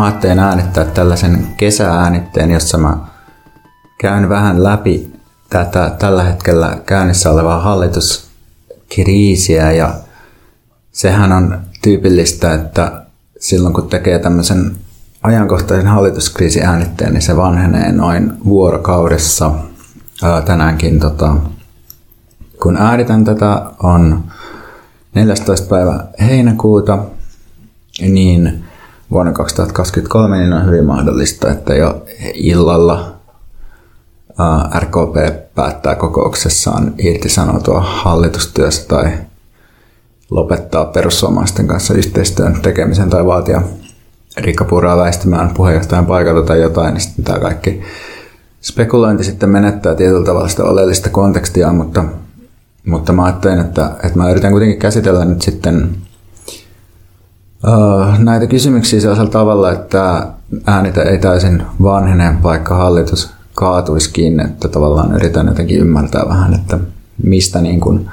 Mä ajattelin äänittää tällaisen kesääänitteen, jossa mä käyn vähän läpi tätä tällä hetkellä käynnissä olevaa hallituskriisiä ja sehän on tyypillistä, että silloin kun tekee tämmöisen ajankohtaisen hallituskriisiäänitteen, niin se vanhenee noin vuorokaudessa. tänäänkin tota, kun äänitän tätä on 14. päivä heinäkuuta, niin vuonna 2023 niin on hyvin mahdollista, että jo illalla RKP päättää kokouksessaan irtisanoutua hallitustyöstä tai lopettaa perussuomalaisten kanssa yhteistyön tekemisen tai vaatia Riikka Puraa väistämään puheenjohtajan paikalta tai jotain, niin sitten tämä kaikki spekulointi sitten menettää tietyllä tavalla sitä oleellista kontekstia, mutta, mutta mä ajattelin, että, että mä yritän kuitenkin käsitellä nyt sitten näitä kysymyksiä sellaisella tavalla, että äänitä ei täysin vanhene, vaikka hallitus kaatuisikin, että tavallaan yritän jotenkin ymmärtää vähän, että mistä niin kuin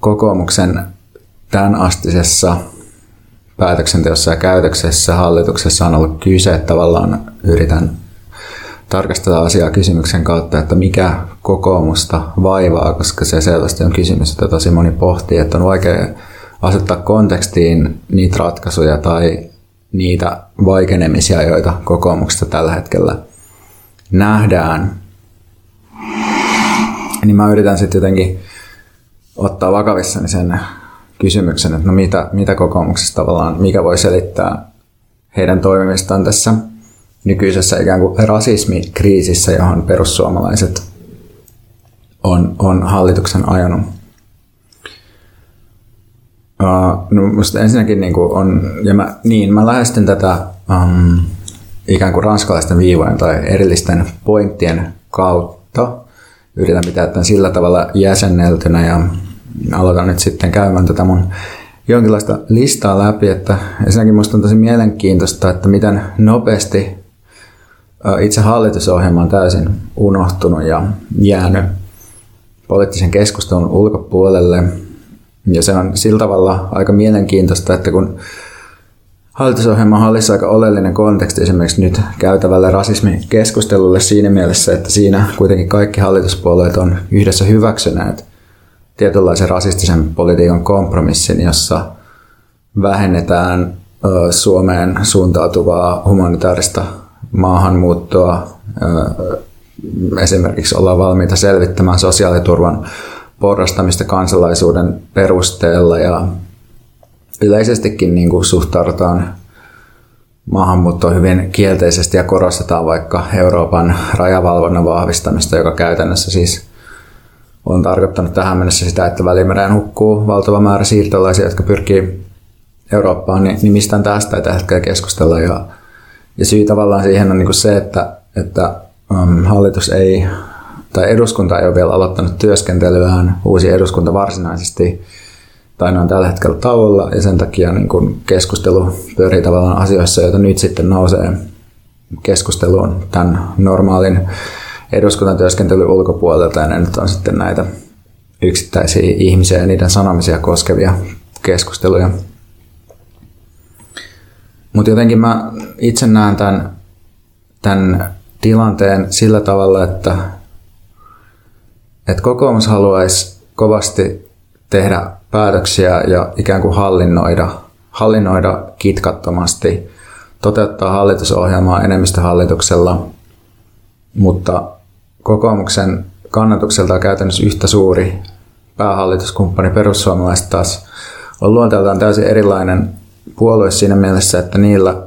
kokoomuksen tämän astisessa päätöksenteossa ja käytöksessä hallituksessa on ollut kyse. että Tavallaan yritän tarkastella asiaa kysymyksen kautta, että mikä kokoomusta vaivaa, koska se selvästi on kysymys, että tosi moni pohtii, että on vaikea asettaa kontekstiin niitä ratkaisuja tai niitä vaikenemisia, joita kokoomuksesta tällä hetkellä nähdään. Niin mä yritän sitten jotenkin ottaa vakavissani sen kysymyksen, että no mitä, mitä kokoomuksessa tavallaan, mikä voi selittää heidän toimimistaan tässä nykyisessä ikään kuin rasismikriisissä, johon perussuomalaiset on, on hallituksen ajanut. Uh, no musta ensinnäkin niin kuin on, ja mä, niin, mä lähestyn tätä um, ikään kuin ranskalaisten viivojen tai erillisten pointtien kautta. Yritän pitää tämän sillä tavalla jäsenneltynä ja aloitan nyt sitten käymään tätä mun jonkinlaista listaa läpi, että ensinnäkin musta on tosi mielenkiintoista, että miten nopeasti itse hallitusohjelma on täysin unohtunut ja jäänyt poliittisen keskustelun ulkopuolelle. Ja se on sillä tavalla aika mielenkiintoista, että kun hallitusohjelma olisi aika oleellinen konteksti esimerkiksi nyt käytävälle rasismikeskustelulle siinä mielessä, että siinä kuitenkin kaikki hallituspuolueet on yhdessä hyväksyneet tietynlaisen rasistisen politiikan kompromissin, jossa vähennetään Suomeen suuntautuvaa humanitaarista maahanmuuttoa. Esimerkiksi ollaan valmiita selvittämään sosiaaliturvan porrastamista kansalaisuuden perusteella ja yleisestikin niin kuin suhtaudutaan maahanmuuttoon hyvin kielteisesti ja korostetaan vaikka Euroopan rajavalvonnan vahvistamista, joka käytännössä siis on tarkoittanut tähän mennessä sitä, että Välimereen hukkuu valtava määrä siirtolaisia, jotka pyrkii Eurooppaan, niin, niin mistään tästä ei tällä hetkellä keskustella. Ja, ja syy tavallaan siihen on niin kuin se, että, että um, hallitus ei, tai eduskunta ei ole vielä aloittanut työskentelyään, uusi eduskunta varsinaisesti, tai ne on tällä hetkellä tauolla, ja sen takia niin kuin keskustelu pyörii tavallaan asioissa, joita nyt sitten nousee keskusteluun tämän normaalin eduskuntatyöskentelyn ulkopuolelta, ja ne nyt on sitten näitä yksittäisiä ihmisiä ja niiden sanomisia koskevia keskusteluja. Mutta jotenkin mä itse näen tämän, tämän tilanteen sillä tavalla, että, että kokoomus haluaisi kovasti tehdä päätöksiä ja ikään kuin hallinnoida, hallinnoida kitkattomasti, toteuttaa hallitusohjelmaa enemmistöhallituksella, mutta kokoomuksen kannatukselta on käytännössä yhtä suuri päähallituskumppani perussuomalaiset taas on luonteeltaan täysin erilainen puolue siinä mielessä, että niillä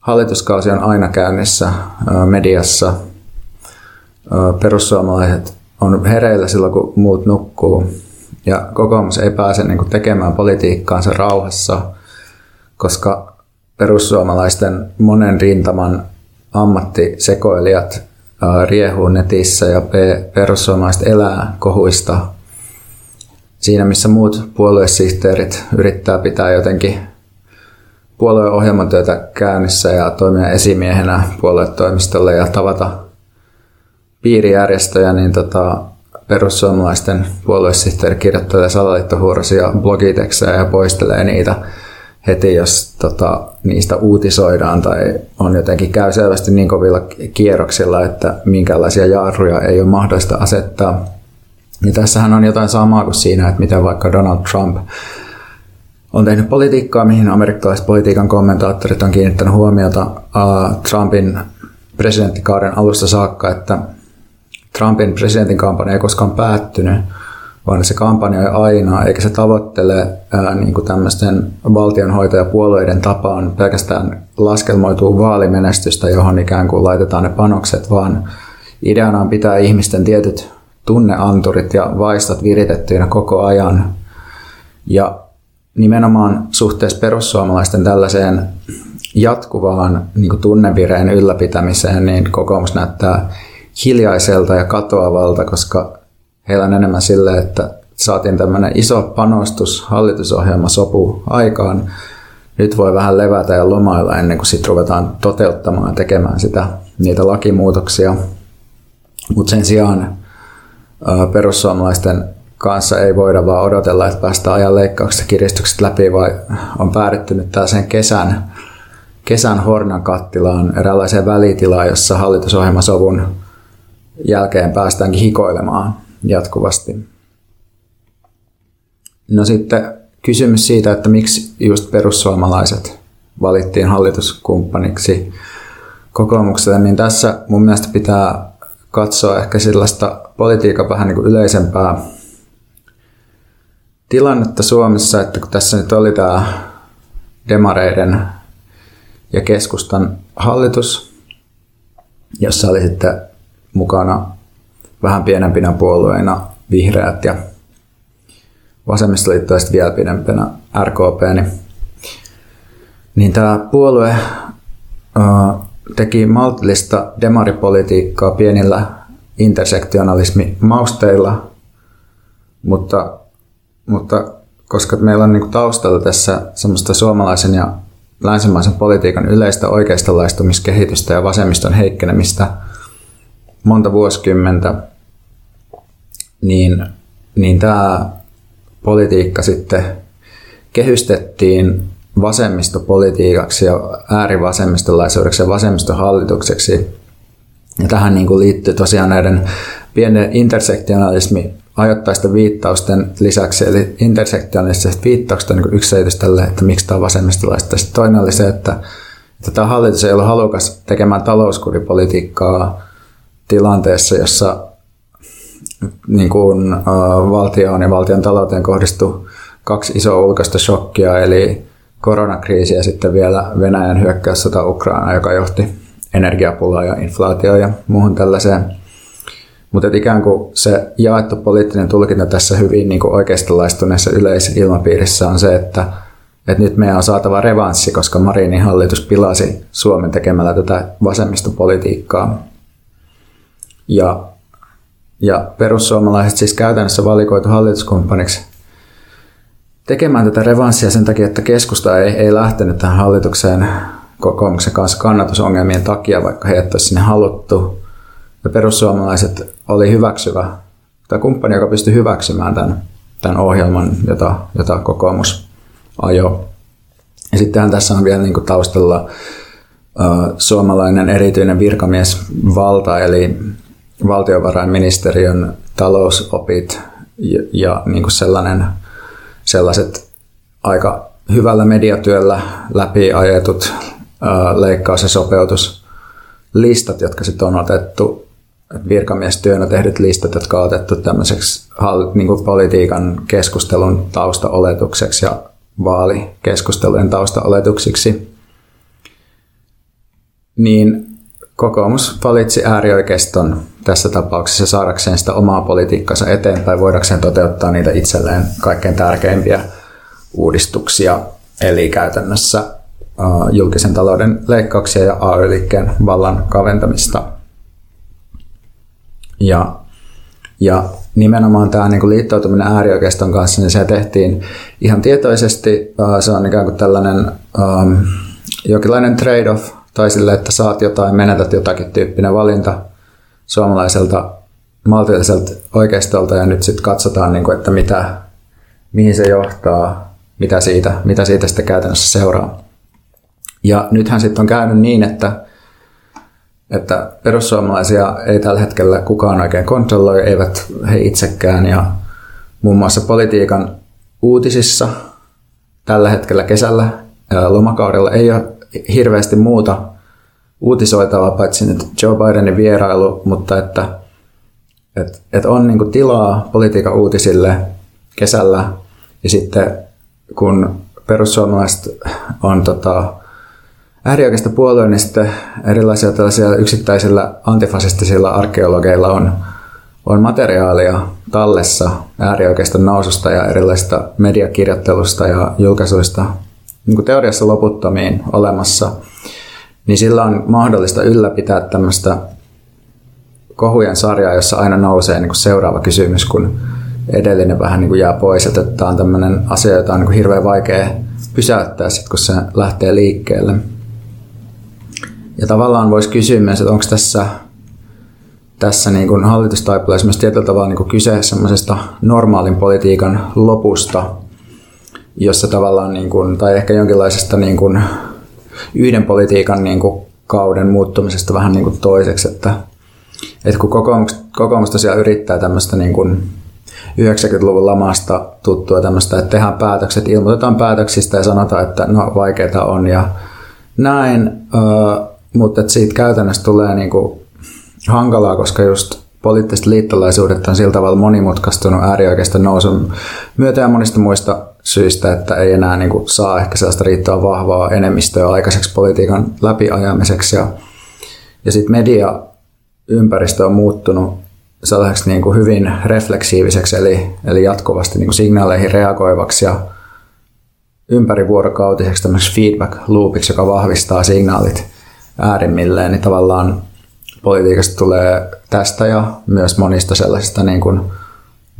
hallituskausi on aina käynnissä mediassa. Perussuomalaiset on hereillä silloin, kun muut nukkuu. Ja kokoomus ei pääse niin kuin, tekemään politiikkaansa rauhassa, koska perussuomalaisten monen rintaman ammattisekoilijat riehuu netissä ja perussuomalaiset elää kohuista siinä, missä muut puoluesihteerit yrittää pitää jotenkin puolueen ohjelmatyötä käynnissä ja toimia esimiehenä puoluetoimistolle ja tavata piirijärjestöjä, niin tota, perussuomalaisten puoluesihteeri kirjoittelee salaliittohuorosia blogiteksejä ja poistelee niitä heti, jos tota, niistä uutisoidaan tai on jotenkin käy selvästi niin kovilla kierroksilla, että minkälaisia jarruja ei ole mahdollista asettaa. Ja tässähän on jotain samaa kuin siinä, että miten vaikka Donald Trump on tehnyt politiikkaa, mihin amerikkalaiset politiikan kommentaattorit on kiinnittänyt huomiota uh, Trumpin presidenttikauden alusta saakka, että Trumpin presidentin kampanja ei koskaan päättynyt, vaan se kampanja aina, eikä se tavoittele ää, niin kuin tämmöisten valtionhoitajapuolueiden tapaan pelkästään laskelmoituu vaalimenestystä, johon ikään kuin laitetaan ne panokset, vaan ideana on pitää ihmisten tietyt tunneanturit ja vaistot viritettyinä koko ajan. Ja nimenomaan suhteessa perussuomalaisten tällaiseen jatkuvaan niin tunnevireen ylläpitämiseen, niin kokoomus näyttää hiljaiselta ja katoavalta, koska heillä on enemmän sille, että saatiin tämmöinen iso panostus, hallitusohjelma sopu aikaan. Nyt voi vähän levätä ja lomailla ennen kuin sitten ruvetaan toteuttamaan ja tekemään sitä, niitä lakimuutoksia. Mutta sen sijaan perussuomalaisten kanssa ei voida vaan odotella, että päästään ajan leikkauksesta kiristykset läpi, vai on päädytty nyt tällaiseen kesän, kesän hornan kattilaan, eräänlaiseen välitilaan, jossa hallitusohjelmasovun jälkeen päästäänkin hikoilemaan jatkuvasti. No sitten kysymys siitä, että miksi just perussuomalaiset valittiin hallituskumppaniksi kokoomukselle, niin tässä mun mielestä pitää katsoa ehkä sellaista politiikan vähän niin kuin yleisempää tilannetta Suomessa, että kun tässä nyt oli tämä demareiden ja keskustan hallitus, jossa oli sitten mukana vähän pienempinä puolueina vihreät ja vasemmistoliitto ja sitten vielä pidempänä RKP, niin, niin tämä puolue uh, teki maltillista demaripolitiikkaa pienillä intersektionalismi-mausteilla, mutta, mutta koska meillä on niin taustalla tässä semmoista suomalaisen ja länsimaisen politiikan yleistä oikeistolaistumiskehitystä ja vasemmiston heikkenemistä monta vuosikymmentä, niin, niin tämä politiikka sitten kehystettiin vasemmistopolitiikaksi ja äärivasemmistolaisuudeksi ja vasemmistohallitukseksi. Ja tähän niin kuin liittyy tosiaan näiden pienen intersektionalismi ajoittaisten viittausten lisäksi, eli intersektionalistiset viittaukset on niin yksi selitys tälle, että miksi tämä on vasemmistolaista. Sitten toinen oli se, että, että tämä hallitus ei ole halukas tekemään talouskuripolitiikkaa tilanteessa, jossa niin kuin, äh, valtioon ja valtion talouteen kohdistuu kaksi isoa ulkoista shokkia, eli koronakriisi ja sitten vielä Venäjän hyökkäyssota Ukraina, joka johti energiapulaan ja inflaatioon ja muuhun tällaiseen. Mutta ikään kuin se jaettu poliittinen tulkinta tässä hyvin niin kuin oikeistolaistuneessa yleisilmapiirissä on se, että, että nyt meidän on saatava revanssi, koska Marinin hallitus pilasi Suomen tekemällä tätä vasemmistopolitiikkaa. Ja, ja perussuomalaiset siis käytännössä valikoitu hallituskumppaniksi tekemään tätä revanssia sen takia, että keskusta ei, ei lähtenyt tähän hallitukseen kokoomuksen kanssa kannatusongelmien takia, vaikka he olisi sinne haluttu. Ja perussuomalaiset oli hyväksyvä, tai kumppani, joka pystyi hyväksymään tämän, tämän ohjelman, jota, jota kokoomus ajoi. Ja sittenhän tässä on vielä niin kuin taustalla uh, suomalainen erityinen virkamiesvalta, eli valtiovarainministeriön talousopit ja, ja niin kuin sellainen, sellaiset aika hyvällä mediatyöllä läpi ajetut leikkaus- ja sopeutuslistat, jotka sitten on otettu virkamiestyönä tehdyt listat, jotka on otettu tämmöiseksi niin kuin politiikan keskustelun taustaoletukseksi ja vaalikeskustelujen taustaoletuksiksi, niin kokoomus valitsi äärioikeiston tässä tapauksessa saadakseen sitä omaa politiikkansa eteenpäin, voidakseen toteuttaa niitä itselleen kaikkein tärkeimpiä uudistuksia, eli käytännössä julkisen talouden leikkauksia ja AY-liikkeen vallan kaventamista. Ja, ja nimenomaan tämä niin kuin liittoutuminen äärioikeiston kanssa, niin se tehtiin ihan tietoisesti. Se on ikään kuin tällainen um, jokinlainen trade-off, tai sille, että saat jotain, menetät jotakin tyyppinen valinta suomalaiselta maltilliselta oikeistolta, ja nyt sitten katsotaan, niin kuin, että mitä, mihin se johtaa mitä siitä, mitä siitä sitten käytännössä seuraa. Ja nythän sitten on käynyt niin, että, että perussuomalaisia ei tällä hetkellä kukaan oikein kontrolloi, eivät he itsekään. Ja muun muassa politiikan uutisissa tällä hetkellä kesällä lomakaudella ei ole hirveästi muuta uutisoitavaa, paitsi nyt Joe Bidenin vierailu, mutta että, että, että on niin tilaa politiikan uutisille kesällä. Ja sitten kun perussuomalaiset on tota, äärioikeista puolue, niin sitten erilaisia tällaisia yksittäisillä antifasistisilla arkeologeilla on, on materiaalia tallessa äärioikeista noususta ja erilaisista mediakirjoittelusta ja julkaisuista niin kuin teoriassa loputtomiin olemassa, niin sillä on mahdollista ylläpitää tämmöistä kohujen sarjaa, jossa aina nousee niin kuin seuraava kysymys, kun edellinen vähän niin kuin jää pois. Että tämä on tämmöinen asia, jota on niin kuin hirveän vaikea pysäyttää, sit, kun se lähtee liikkeelle. Ja tavallaan voisi kysyä myös, että onko tässä, tässä niin kuin hallitustaipaleessa myös tietyllä tavalla niin kuin kyse semmoisesta normaalin politiikan lopusta, jossa tavallaan, niin kuin, tai ehkä jonkinlaisesta niin kuin yhden politiikan niin kuin kauden muuttumisesta vähän niin kuin toiseksi, että, että kun kokoomus, kokoomus tosiaan yrittää tämmöistä niin kuin 90-luvun lamasta tuttua tämmöistä, että tehdään päätökset, ilmoitetaan päätöksistä ja sanotaan, että no vaikeita on ja näin, mutta että siitä käytännössä tulee niin kuin hankalaa, koska just poliittiset liittolaisuudet on sillä tavalla monimutkaistunut äärioikeista nousun myötä ja monista muista syistä, että ei enää niin kuin saa ehkä sellaista riittävän vahvaa enemmistöä aikaiseksi politiikan läpiajamiseksi. Ja, ja sitten media ympäristö on muuttunut sellaiseksi niin kuin hyvin refleksiiviseksi, eli, eli jatkuvasti niin kuin signaaleihin reagoivaksi ja ympärivuorokautiseksi tämmöiseksi feedback loopiksi, joka vahvistaa signaalit äärimmilleen, niin tavallaan politiikasta tulee tästä ja myös monista sellaisista niin kuin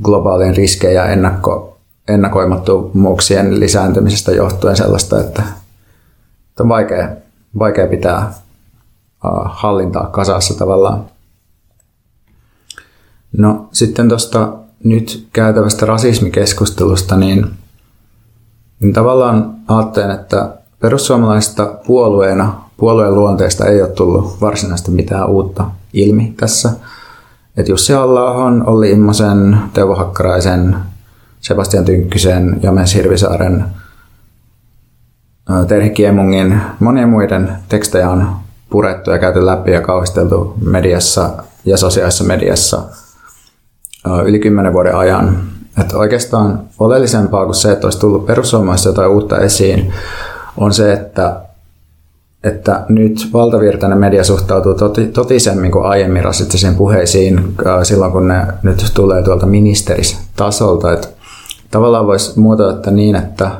globaalien riskejä ennakko, ennakoimattomuuksien lisääntymisestä johtuen sellaista, että, että on vaikea, vaikea pitää hallintaa kasassa tavallaan. No sitten tuosta nyt käytävästä rasismikeskustelusta, niin, niin tavallaan ajattelen, että perussuomalaista puolueena, puolueen luonteesta ei ole tullut varsinaisesti mitään uutta ilmi tässä. että Jussi halla Olli Immosen, Teuvo Hakkaraisen, Sebastian Tynkkysen, James Hirvisaaren, Terhi Kiemungin, monien muiden tekstejä on purettu ja käyty läpi ja kauhisteltu mediassa ja sosiaalisessa mediassa yli kymmenen vuoden ajan. Että oikeastaan oleellisempaa kuin se, että olisi tullut perussuomalaisista jotain uutta esiin, on se, että, että nyt valtavirtainen media suhtautuu toti, totisemmin kuin aiemmin rasistisiin puheisiin silloin, kun ne nyt tulee tuolta ministeristasolta. Että tavallaan voisi muotoilla niin, että,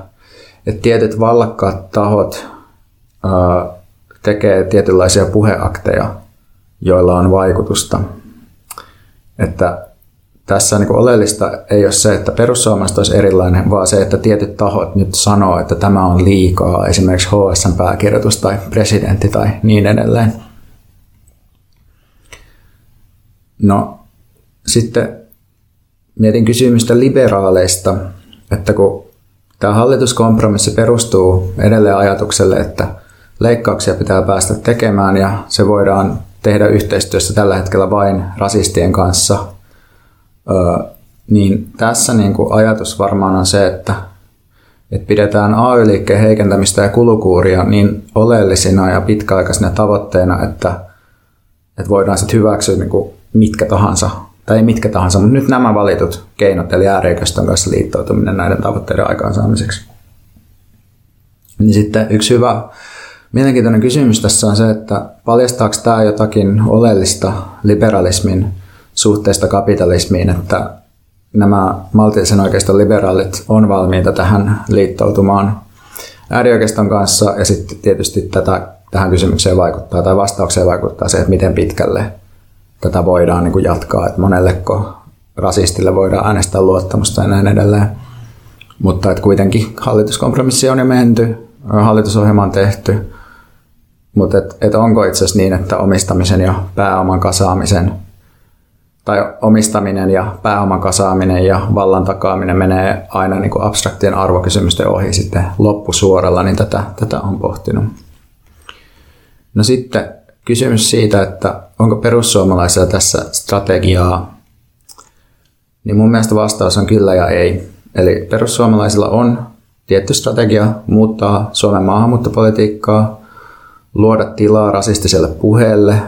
että tietyt vallakkaat tahot ää, tekee tietynlaisia puheakteja, joilla on vaikutusta. Että tässä niin oleellista ei ole se, että perussuomalaiset olisi erilainen, vaan se, että tietyt tahot nyt sanoo, että tämä on liikaa, esimerkiksi HSN pääkirjoitus tai presidentti tai niin edelleen. No, sitten mietin kysymystä liberaaleista, että kun tämä hallituskompromissi perustuu edelleen ajatukselle, että leikkauksia pitää päästä tekemään ja se voidaan tehdä yhteistyössä tällä hetkellä vain rasistien kanssa – niin tässä niin kuin ajatus varmaan on se, että, että pidetään AY-liikkeen heikentämistä ja kulukuuria niin oleellisina ja pitkäaikaisina tavoitteina, että, että voidaan sitten hyväksyä niin kuin mitkä tahansa, tai ei mitkä tahansa, mutta nyt nämä valitut keinot, eli ääriöikeiston kanssa liittoutuminen näiden tavoitteiden aikaansaamiseksi. Niin sitten yksi hyvä mielenkiintoinen kysymys tässä on se, että paljastaako tämä jotakin oleellista liberalismin suhteesta kapitalismiin, että nämä maltillisen oikeiston liberaalit on valmiita tähän liittoutumaan äärioikeiston kanssa ja sitten tietysti tätä, tähän kysymykseen vaikuttaa tai vastaukseen vaikuttaa se, että miten pitkälle tätä voidaan niin kuin jatkaa, että monelleko rasistille voidaan äänestää luottamusta ja näin edelleen. Mutta että kuitenkin hallituskompromissi on jo menty, hallitusohjelma on tehty, mutta et, et onko itse asiassa niin, että omistamisen ja pääoman kasaamisen tai omistaminen ja pääoman kasaaminen ja vallan takaaminen menee aina niin kuin abstraktien arvokysymysten ohi sitten loppusuoralla, niin tätä, tätä on pohtinut. No sitten kysymys siitä, että onko perussuomalaisilla tässä strategiaa, niin mun mielestä vastaus on kyllä ja ei. Eli perussuomalaisilla on tietty strategia muuttaa Suomen maahanmuuttopolitiikkaa, luoda tilaa rasistiselle puheelle,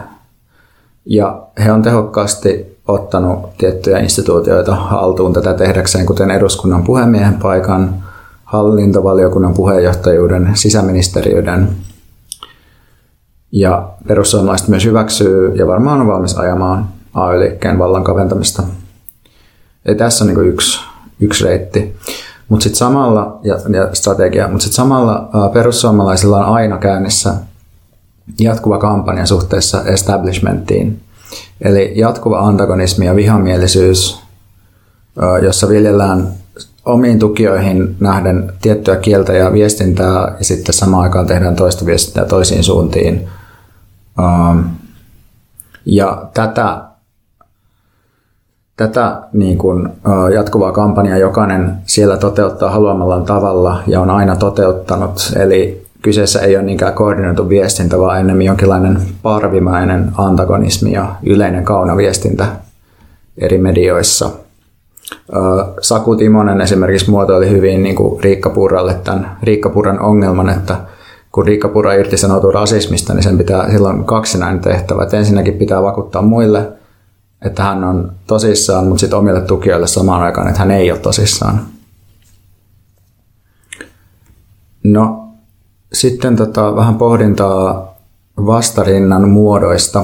ja he on tehokkaasti ottanut tiettyjä instituutioita haltuun tätä tehdäkseen, kuten eduskunnan puhemiehen paikan, hallintovaliokunnan puheenjohtajuuden, sisäministeriöiden. Ja perussuomalaiset myös hyväksyy ja varmaan on valmis ajamaan AY-liikkeen vallan kaventamista. Eli tässä on niin yksi, yksi reitti. Mutta sitten samalla, ja, ja strategia, mutta sitten samalla perussuomalaisilla on aina käynnissä jatkuva kampanja suhteessa establishmenttiin. Eli jatkuva antagonismi ja vihamielisyys, jossa viljellään omiin tukijoihin nähden tiettyä kieltä ja viestintää ja sitten samaan aikaan tehdään toista viestintää toisiin suuntiin. Ja tätä, tätä niin kuin, jatkuvaa kampanjaa jokainen siellä toteuttaa haluamallaan tavalla ja on aina toteuttanut. Eli kyseessä ei ole niinkään koordinoitu viestintä, vaan enemmän jonkinlainen parvimainen antagonismi ja yleinen kaunaviestintä eri medioissa. Saku Timonen esimerkiksi muotoili hyvin niin kuin Riikka Purralle tämän Riikka Purran ongelman, että kun Riikka Purra irtisanoutuu rasismista, niin sen pitää silloin kaksinainen tehtävä. Että ensinnäkin pitää vakuuttaa muille, että hän on tosissaan, mutta sitten omille tukijoille samaan aikaan, että hän ei ole tosissaan. No, sitten tota, vähän pohdintaa vastarinnan muodoista.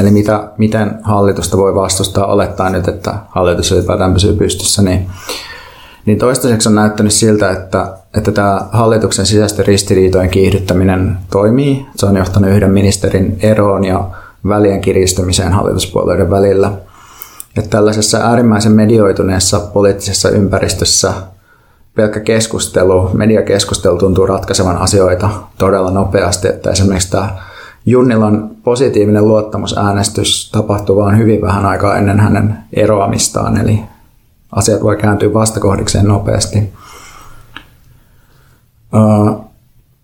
Eli mitä, miten hallitusta voi vastustaa olettaa nyt, että hallitus ylipäätään pysyy pystyssä. Niin, niin toistaiseksi on näyttänyt siltä, että, että tämä hallituksen sisäisten ristiriitojen kiihdyttäminen toimii. Se on johtanut yhden ministerin eroon ja välien kiristymiseen hallituspuolueiden välillä. Että tällaisessa äärimmäisen medioituneessa poliittisessa ympäristössä – pelkkä keskustelu, mediakeskustelu tuntuu ratkaisevan asioita todella nopeasti, että esimerkiksi tämä Junnilan positiivinen luottamusäänestys tapahtui vain hyvin vähän aikaa ennen hänen eroamistaan, eli asiat voi kääntyä vastakohdikseen nopeasti. Uh,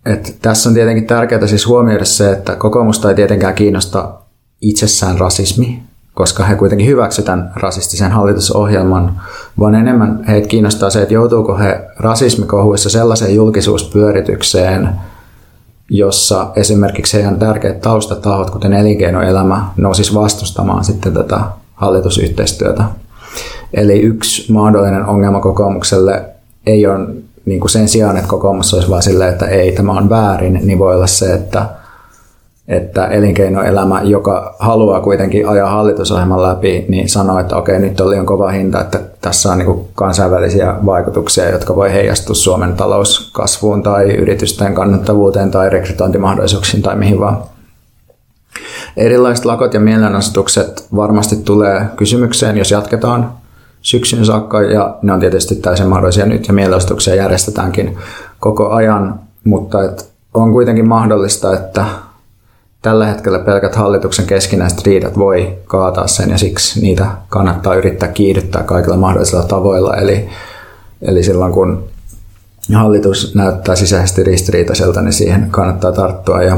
et tässä on tietenkin tärkeää siis huomioida se, että kokoomusta ei tietenkään kiinnosta itsessään rasismi, koska he kuitenkin hyväksytään rasistisen hallitusohjelman, vaan enemmän heitä kiinnostaa se, että joutuuko he rasismikohuissa sellaiseen julkisuuspyöritykseen, jossa esimerkiksi heidän tärkeät taustatahot, kuten elinkeinoelämä, nousis vastustamaan sitten tätä hallitusyhteistyötä. Eli yksi mahdollinen ongelma kokoomukselle ei ole niin kuin sen sijaan, että kokoomus olisi vain silleen, että ei, tämä on väärin, niin voi olla se, että että elinkeinoelämä, joka haluaa kuitenkin ajaa hallitusohjelman läpi, niin sanoo, että okei, nyt on liian kova hinta, että tässä on niin kansainvälisiä vaikutuksia, jotka voi heijastua Suomen talouskasvuun tai yritysten kannattavuuteen tai rekrytointimahdollisuuksiin tai mihin vaan. Erilaiset lakot ja mielenosoitukset varmasti tulee kysymykseen, jos jatketaan syksyn saakka, ja ne on tietysti täysin mahdollisia nyt, ja mielenosoituksia järjestetäänkin koko ajan, mutta on kuitenkin mahdollista, että tällä hetkellä pelkät hallituksen keskinäiset riidat voi kaataa sen ja siksi niitä kannattaa yrittää kiihdyttää kaikilla mahdollisilla tavoilla. Eli, eli silloin kun hallitus näyttää sisäisesti ristiriitaiselta, niin siihen kannattaa tarttua. Ja,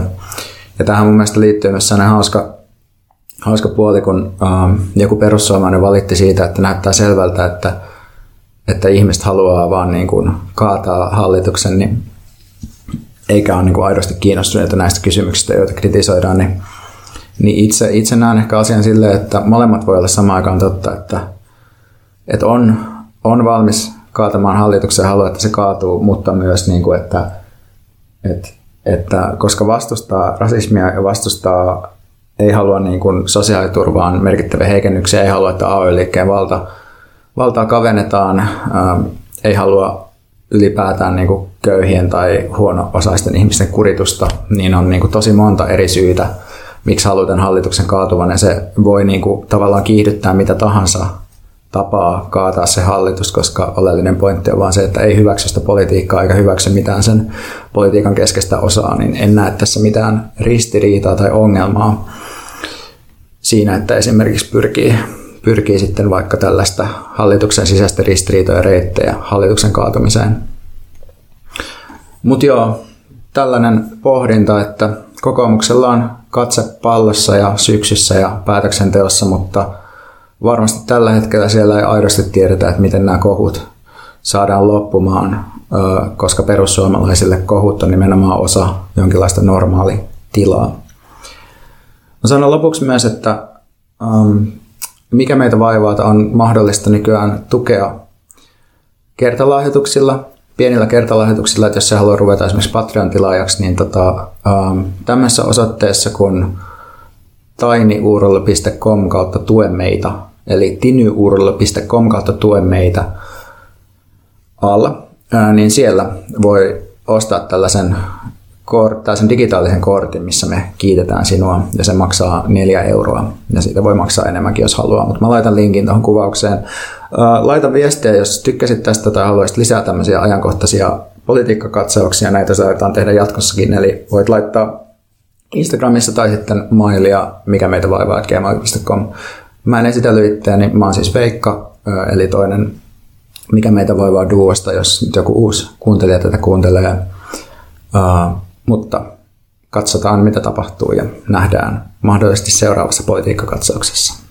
ja tähän mun mielestä liittyy myös sellainen hauska, hauska puoli, kun ähm, joku perussuomalainen valitti siitä, että näyttää selvältä, että, että ihmiset haluaa vaan niin kuin kaataa hallituksen, niin eikä ole niin kuin aidosti kiinnostuneita näistä kysymyksistä, joita kritisoidaan, niin, niin itse, itse näen ehkä asian silleen, että molemmat voi olla samaan aikaan totta, että, että on, on valmis kaatamaan hallituksen ja haluaa, että se kaatuu, mutta myös, niin kuin, että, että, että koska vastustaa rasismia ja vastustaa ei halua niin kuin sosiaaliturvaan merkittäviä heikennyksiä, ei halua, että AY-liikkeen valta, valtaa kavennetaan, ää, ei halua ylipäätään niin kuin köyhien tai huono-osaisten ihmisten kuritusta, niin on niin kuin tosi monta eri syytä, miksi halutaan hallituksen kaatuvan, ja se voi niin kuin tavallaan kiihdyttää mitä tahansa tapaa kaataa se hallitus, koska oleellinen pointti on vaan se, että ei hyväksy sitä politiikkaa eikä hyväksy mitään sen politiikan keskeistä osaa, niin en näe tässä mitään ristiriitaa tai ongelmaa siinä, että esimerkiksi pyrkii pyrkii sitten vaikka tällaista hallituksen sisäistä ristiriitoja reittejä hallituksen kaatumiseen. Mutta joo, tällainen pohdinta, että kokoomuksella on katse pallossa ja syksyssä ja päätöksenteossa, mutta varmasti tällä hetkellä siellä ei aidosti tiedetä, että miten nämä kohut saadaan loppumaan, koska perussuomalaisille kohut on nimenomaan osa jonkinlaista normaali tilaa. Mä sanon lopuksi myös, että um, mikä meitä vaivaa on mahdollista nykyään tukea kertalahjoituksilla, pienillä kertalahjoituksilla, että jos se haluaa ruveta esimerkiksi Patreon-tilaajaksi, niin tota, um, tämmöisessä osoitteessa kun tinyurl.com kautta tue meitä, eli tinyurl.com kautta tue meitä alla, ää, niin siellä voi ostaa tällaisen kort, tällaisen digitaalisen kortin, missä me kiitetään sinua, ja se maksaa neljä euroa, ja siitä voi maksaa enemmänkin, jos haluaa, mutta mä laitan linkin tuohon kuvaukseen. Laita viestiä, jos tykkäsit tästä tai haluaisit lisää tämmöisiä ajankohtaisia politiikkakatsauksia, näitä saadaan tehdä jatkossakin, eli voit laittaa Instagramissa tai sitten mailia, mikä meitä vaivaa, gmail.com. Mä en esitellyt itseäni, mä oon siis Veikka, eli toinen mikä meitä vaivaa duosta, jos nyt joku uusi kuuntelija tätä kuuntelee. Mutta katsotaan, mitä tapahtuu ja nähdään mahdollisesti seuraavassa politiikkakatsauksessa.